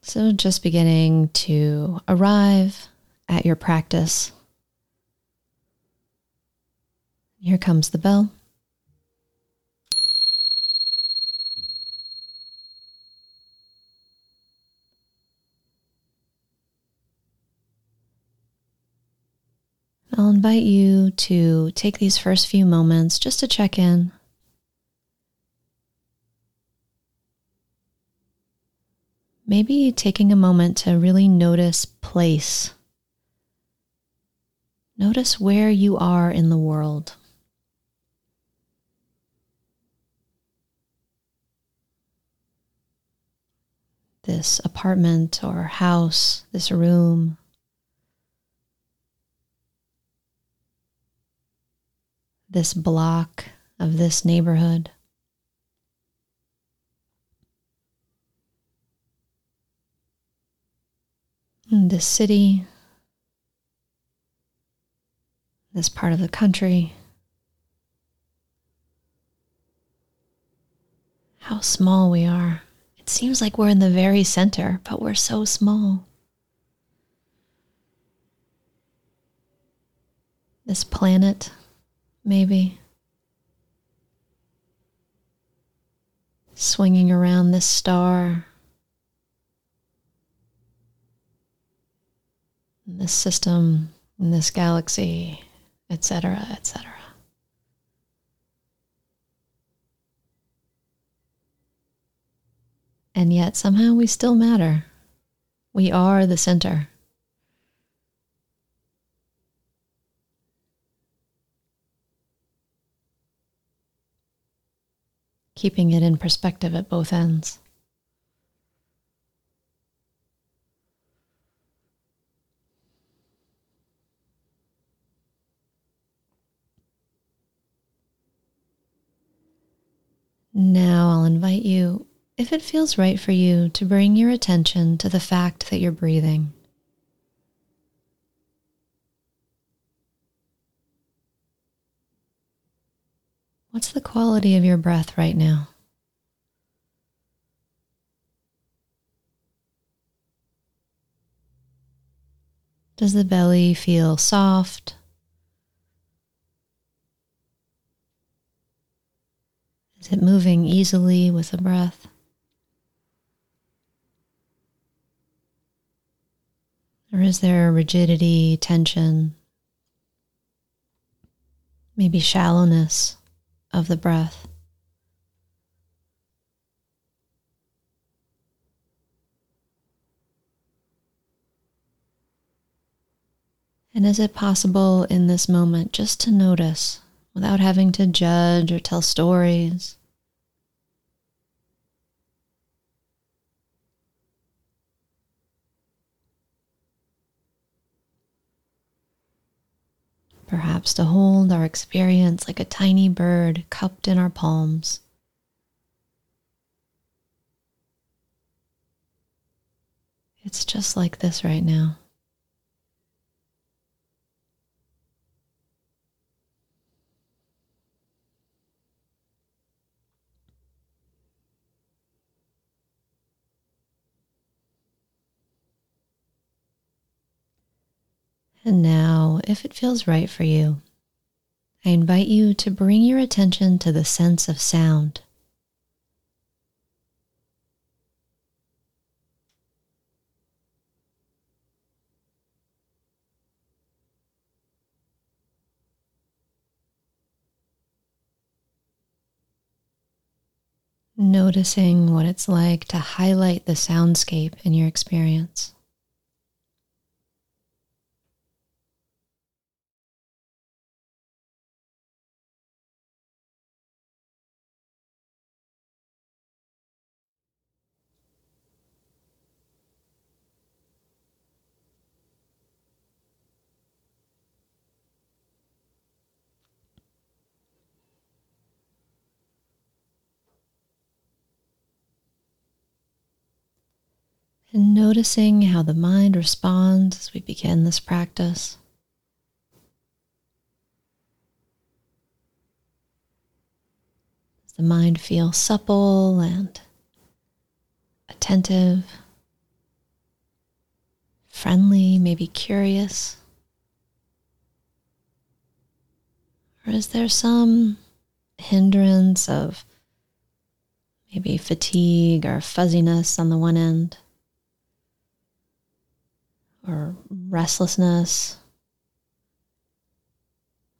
So, just beginning to arrive at your practice. Here comes the bell. I'll invite you to take these first few moments just to check in. Maybe taking a moment to really notice place. Notice where you are in the world. This apartment or house, this room. this block of this neighborhood. This city, this part of the country. How small we are. It seems like we're in the very center, but we're so small. This planet maybe. Swinging around this star, this system, in this galaxy, etc., etc. And yet somehow we still matter. We are the center. keeping it in perspective at both ends. Now I'll invite you, if it feels right for you, to bring your attention to the fact that you're breathing. What's the quality of your breath right now? Does the belly feel soft? Is it moving easily with the breath? Or is there rigidity, tension, maybe shallowness? of the breath. And is it possible in this moment just to notice without having to judge or tell stories? Perhaps to hold our experience like a tiny bird cupped in our palms. It's just like this right now. And now, if it feels right for you, I invite you to bring your attention to the sense of sound. Noticing what it's like to highlight the soundscape in your experience. And noticing how the mind responds as we begin this practice. Does the mind feel supple and attentive? friendly, maybe curious? Or is there some hindrance of maybe fatigue or fuzziness on the one end? Or restlessness,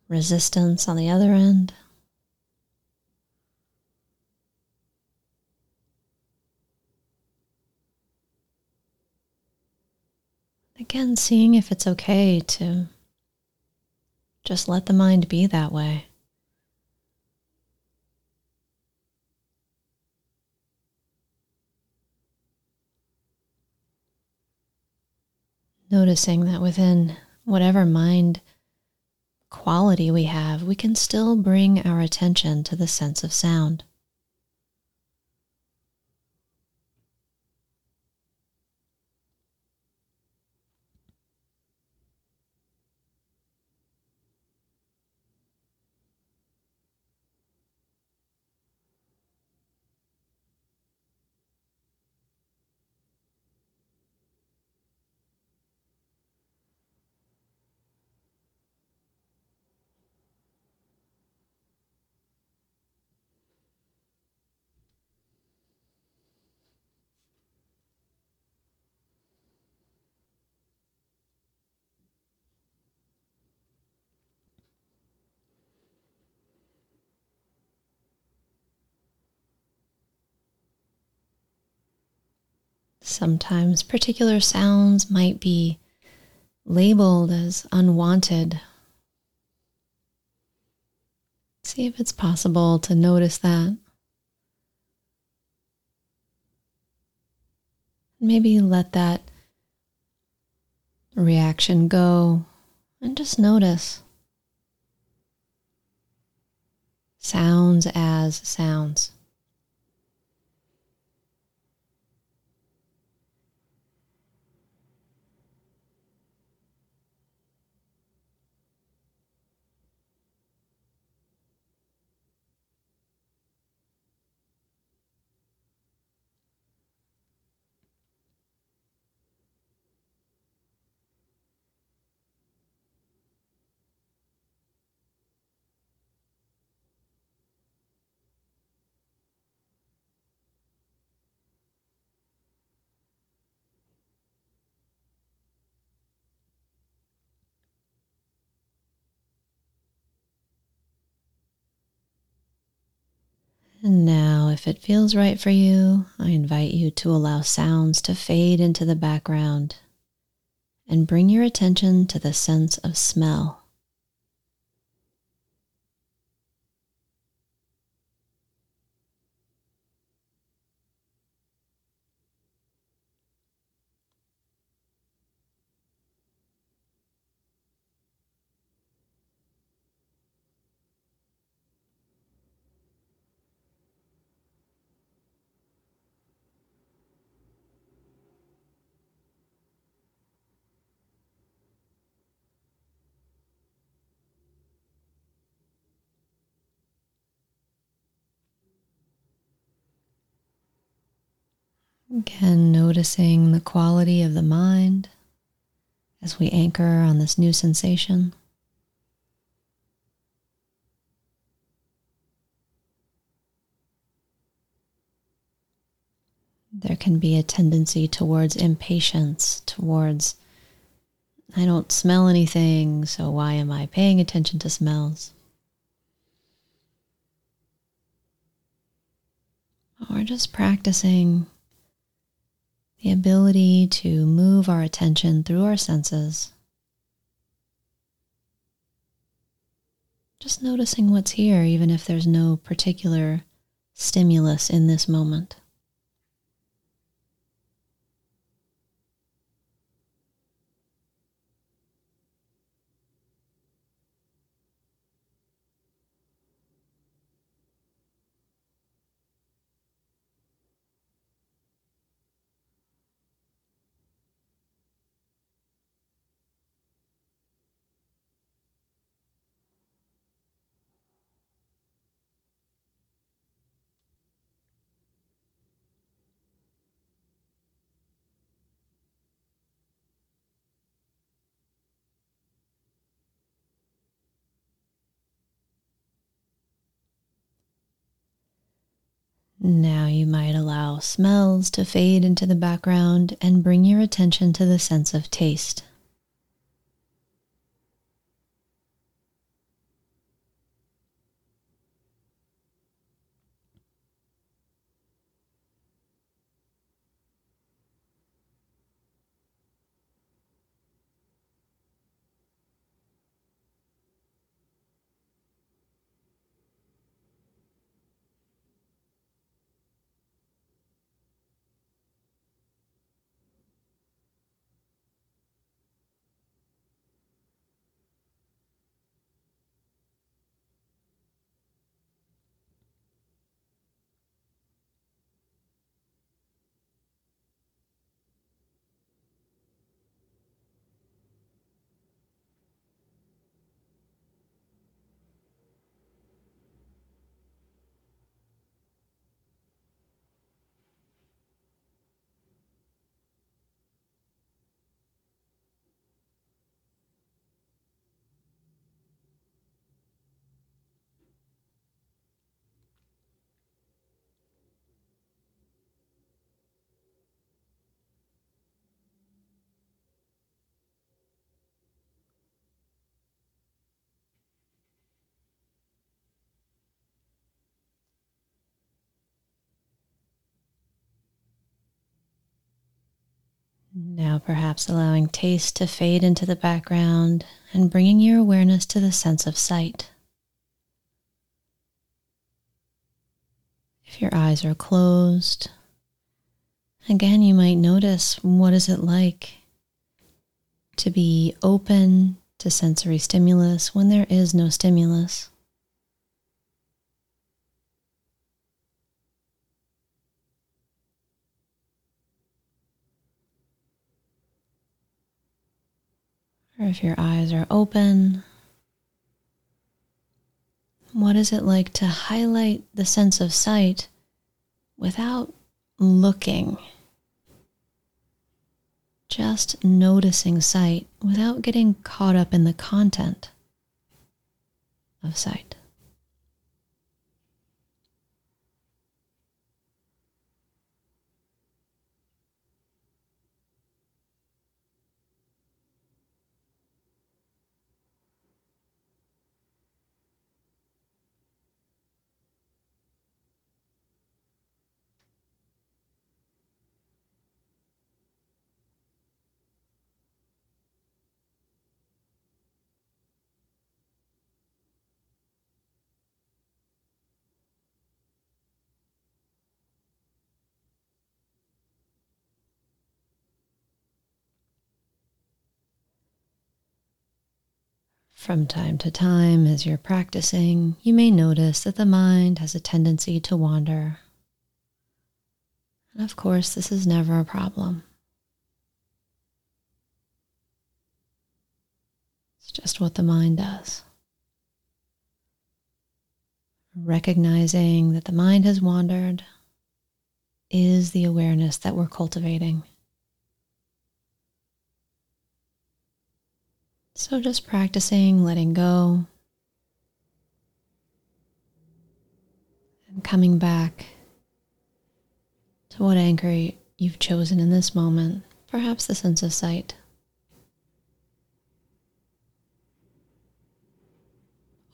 resistance on the other end? Again, seeing if it's okay to just let the mind be that way. Noticing that within whatever mind quality we have, we can still bring our attention to the sense of sound. Sometimes particular sounds might be labeled as unwanted. See if it's possible to notice that. Maybe let that reaction go and just notice sounds as sounds. And now, if it feels right for you, I invite you to allow sounds to fade into the background and bring your attention to the sense of smell. Again, noticing the quality of the mind as we anchor on this new sensation. There can be a tendency towards impatience, towards, I don't smell anything, so why am I paying attention to smells? Or just practicing the ability to move our attention through our senses. Just noticing what's here, even if there's no particular stimulus in this moment. Now you might allow smells to fade into the background and bring your attention to the sense of taste. Now, perhaps allowing taste to fade into the background and bringing your awareness to the sense of sight. If your eyes are closed, again, you might notice what is it like to be open to sensory stimulus when there is no stimulus. Or if your eyes are open, what is it like to highlight the sense of sight without looking? Just noticing sight without getting caught up in the content of sight. From time to time, as you're practicing, you may notice that the mind has a tendency to wander. And of course, this is never a problem. It's just what the mind does. Recognizing that the mind has wandered is the awareness that we're cultivating. So just practicing letting go and coming back to what anchor you've chosen in this moment, perhaps the sense of sight.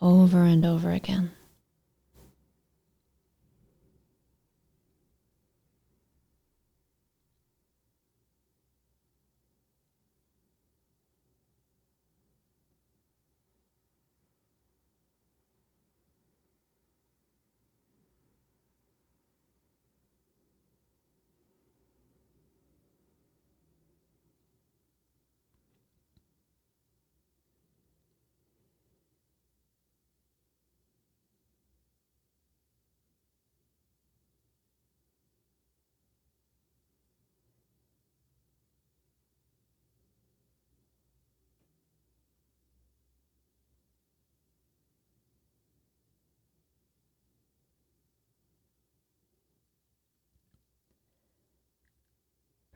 Over and over again.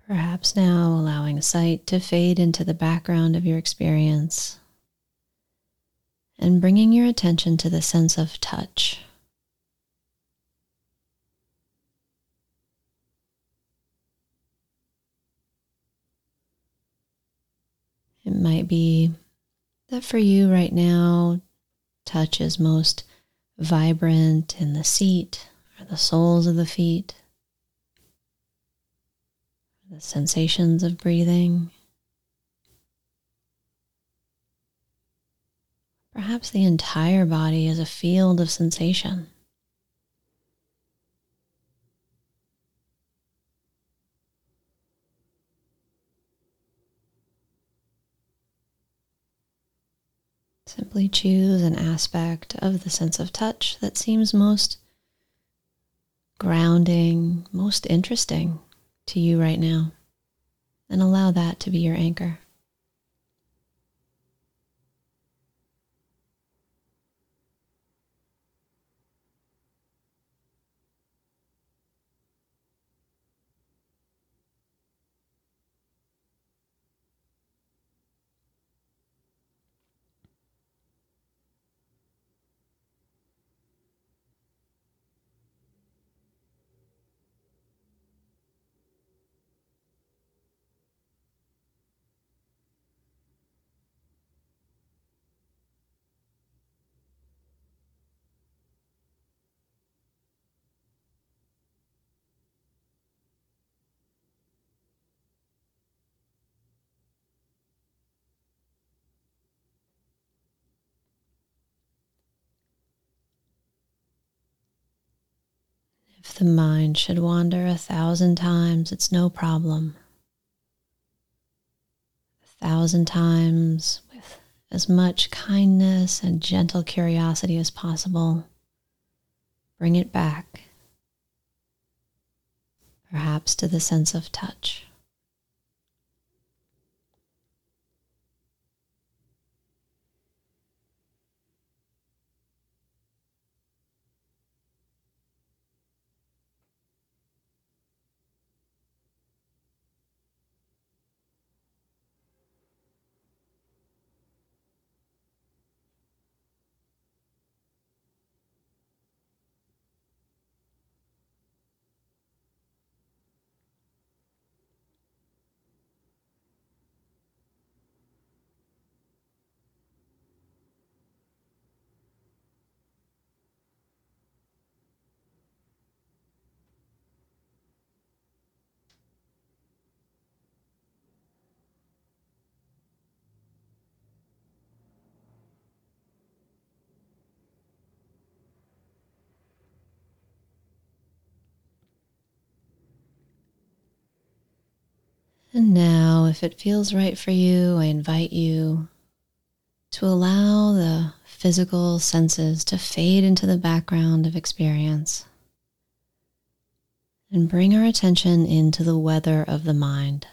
Perhaps now allowing sight to fade into the background of your experience and bringing your attention to the sense of touch. It might be that for you right now, touch is most vibrant in the seat or the soles of the feet the sensations of breathing. Perhaps the entire body is a field of sensation. Simply choose an aspect of the sense of touch that seems most grounding, most interesting to you right now, and allow that to be your anchor. If the mind should wander a thousand times, it's no problem. A thousand times with as much kindness and gentle curiosity as possible. Bring it back, perhaps to the sense of touch. And now, if it feels right for you, I invite you to allow the physical senses to fade into the background of experience and bring our attention into the weather of the mind.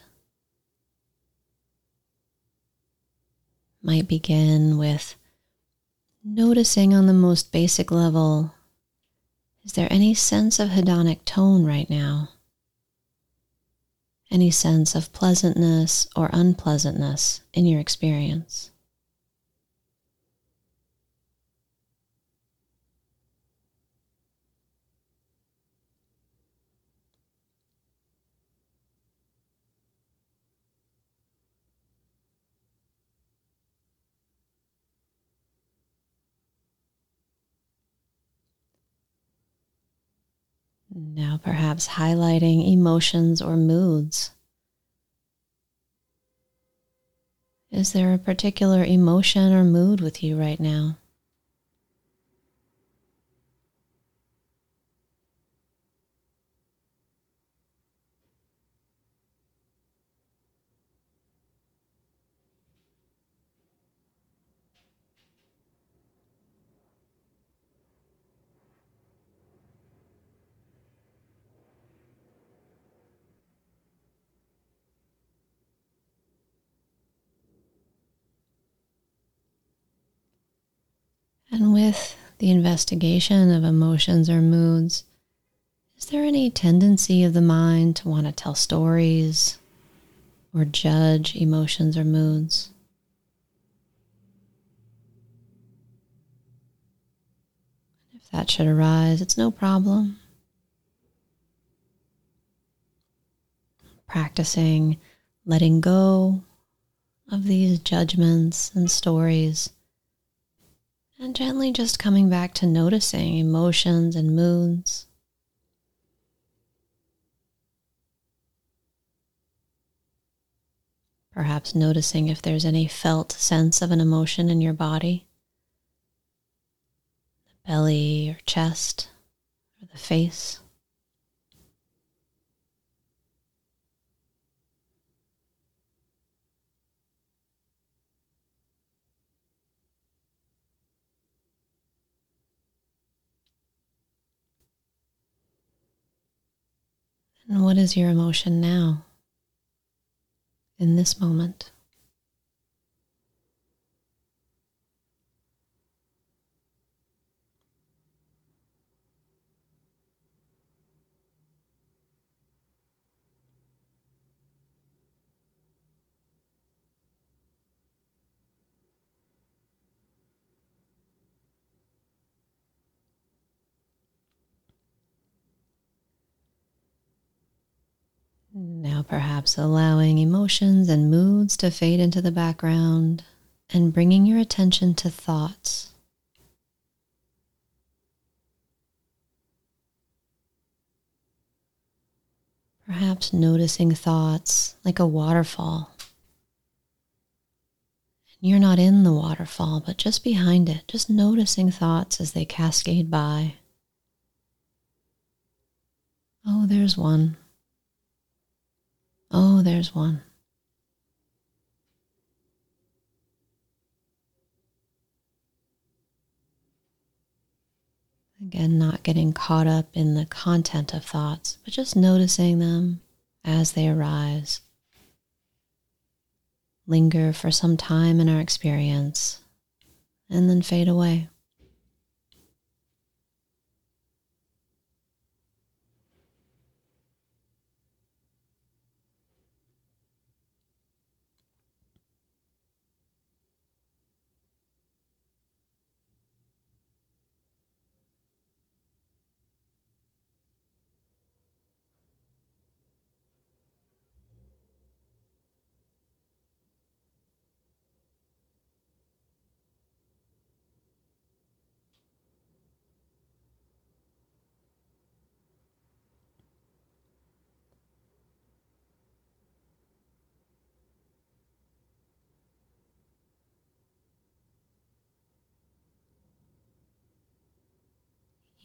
Might begin with noticing on the most basic level is there any sense of hedonic tone right now? Any sense of pleasantness or unpleasantness in your experience. Now, perhaps highlighting emotions or moods. Is there a particular emotion or mood with you right now? And with the investigation of emotions or moods, is there any tendency of the mind to want to tell stories or judge emotions or moods? If that should arise, it's no problem. Practicing letting go of these judgments and stories. And gently just coming back to noticing emotions and moods. Perhaps noticing if there's any felt sense of an emotion in your body, the belly or chest or the face. And what is your emotion now? in this moment. Now, perhaps allowing emotions and moods to fade into the background and bringing your attention to thoughts. Perhaps noticing thoughts like a waterfall. You're not in the waterfall, but just behind it, just noticing thoughts as they cascade by. Oh, there's one. Oh, there's one. Again, not getting caught up in the content of thoughts, but just noticing them as they arise. Linger for some time in our experience and then fade away.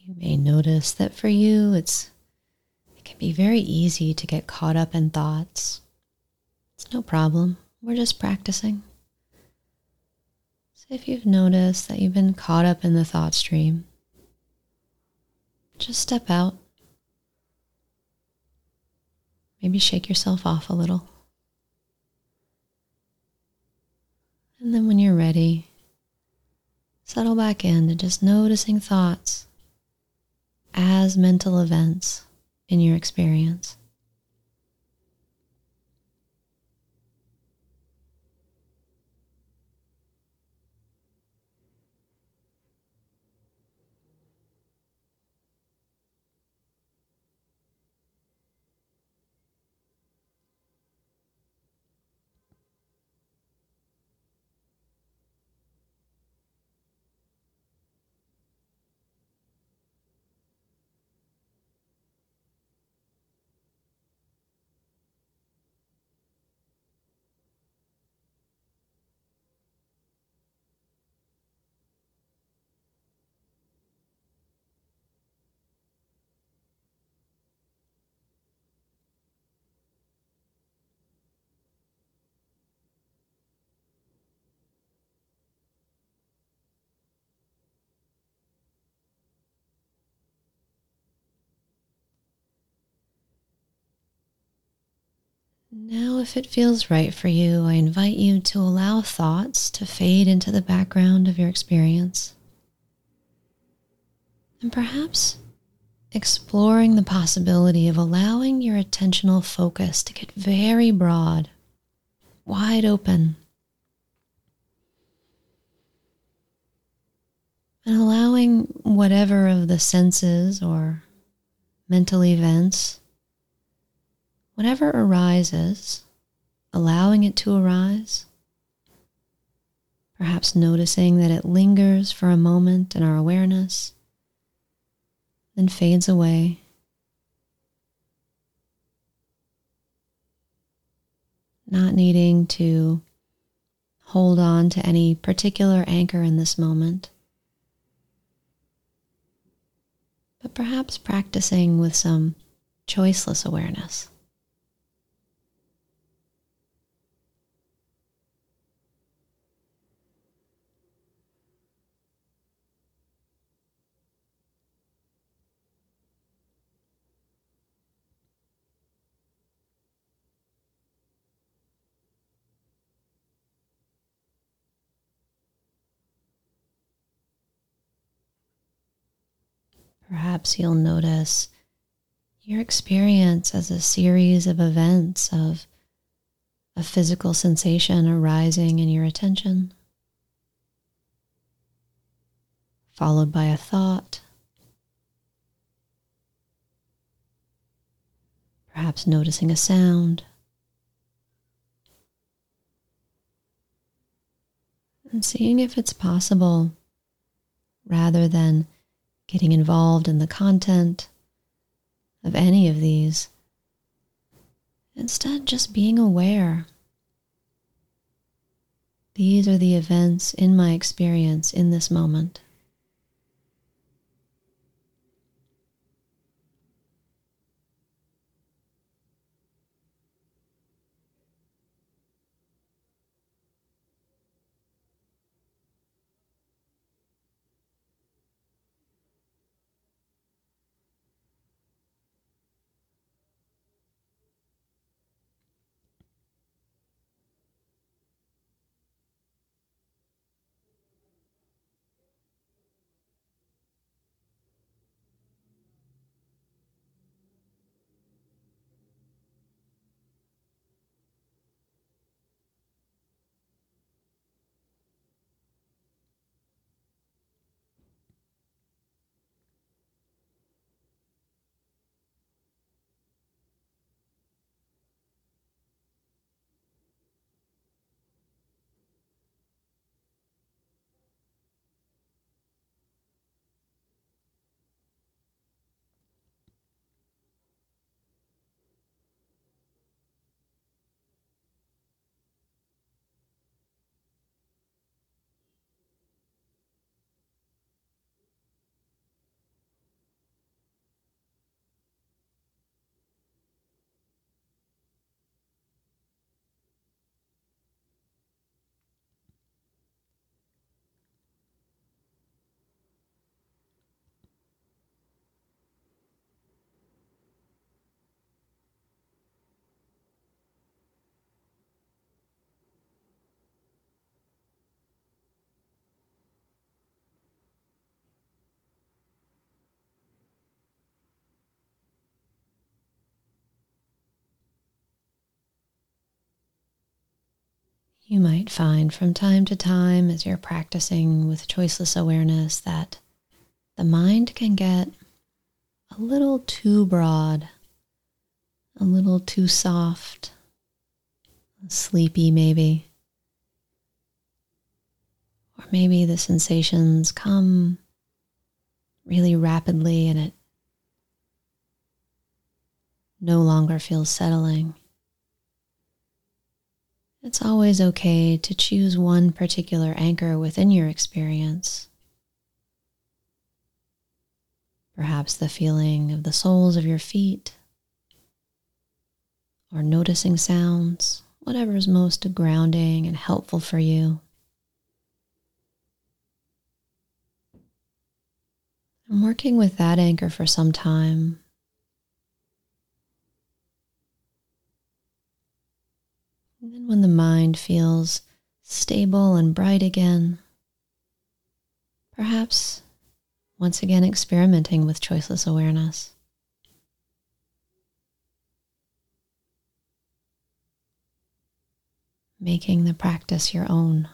You may notice that for you, it's it can be very easy to get caught up in thoughts. It's no problem. We're just practicing. So if you've noticed that you've been caught up in the thought stream, just step out. Maybe shake yourself off a little. And then when you're ready, settle back in to just noticing thoughts as mental events in your experience. Now, if it feels right for you, I invite you to allow thoughts to fade into the background of your experience. And perhaps exploring the possibility of allowing your attentional focus to get very broad, wide open, and allowing whatever of the senses or mental events whatever arises, allowing it to arise Perhaps noticing that it lingers for a moment in our awareness, then fades away. Not needing to hold on to any particular anchor in this moment, but perhaps practicing with some choiceless awareness. Perhaps you'll notice your experience as a series of events of a physical sensation arising in your attention, followed by a thought, perhaps noticing a sound, and seeing if it's possible rather than getting involved in the content of any of these. Instead, just being aware. These are the events in my experience in this moment. You might find from time to time as you're practicing with choiceless awareness that the mind can get a little too broad, a little too soft, sleepy, maybe. Or maybe the sensations come really rapidly and it no longer feels settling. It's always okay to choose one particular anchor within your experience. Perhaps the feeling of the soles of your feet, or noticing sounds, whatever is most grounding and helpful for you. I'm working with that anchor for some time And then when the mind feels stable and bright again, perhaps once again experimenting with choiceless awareness. Making the practice your own.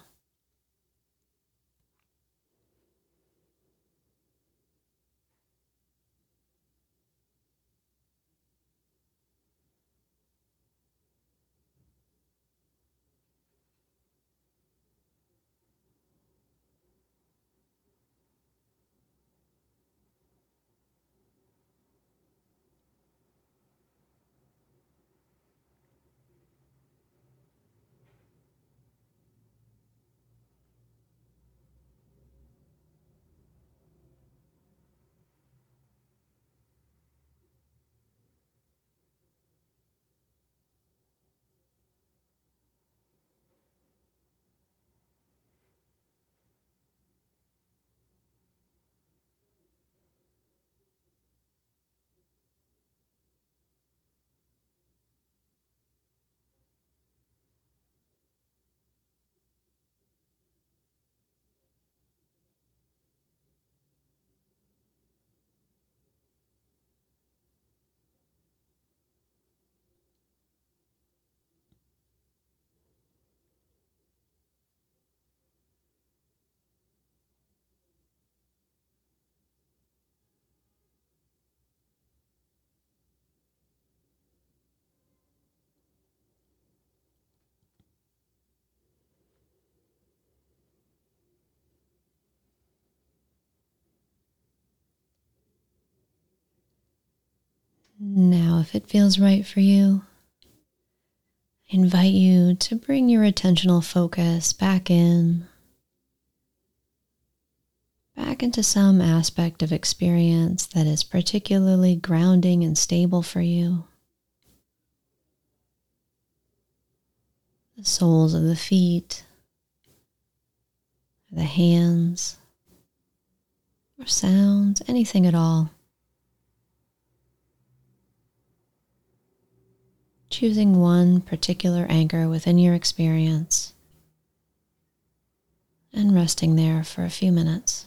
Now, if it feels right for you, I invite you to bring your attentional focus back in, back into some aspect of experience that is particularly grounding and stable for you. The soles of the feet, the hands, or sounds, anything at all. Choosing one particular anchor within your experience and resting there for a few minutes.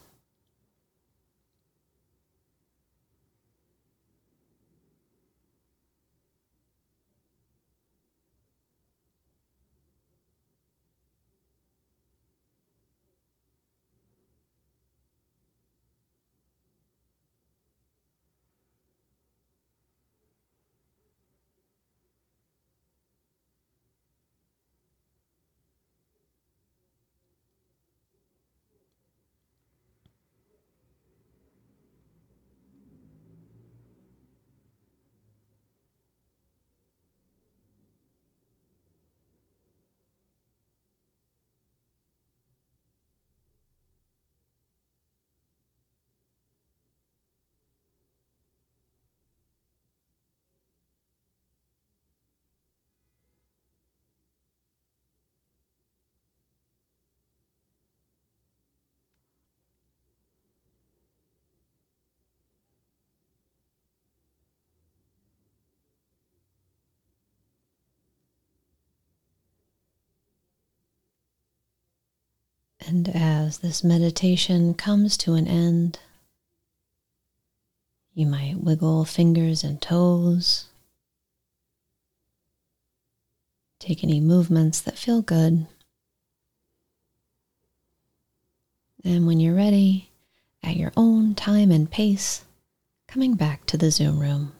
And as this meditation comes to an end, you might wiggle fingers and toes. Take any movements that feel good. And when you're ready, at your own time and pace, coming back to the Zoom room.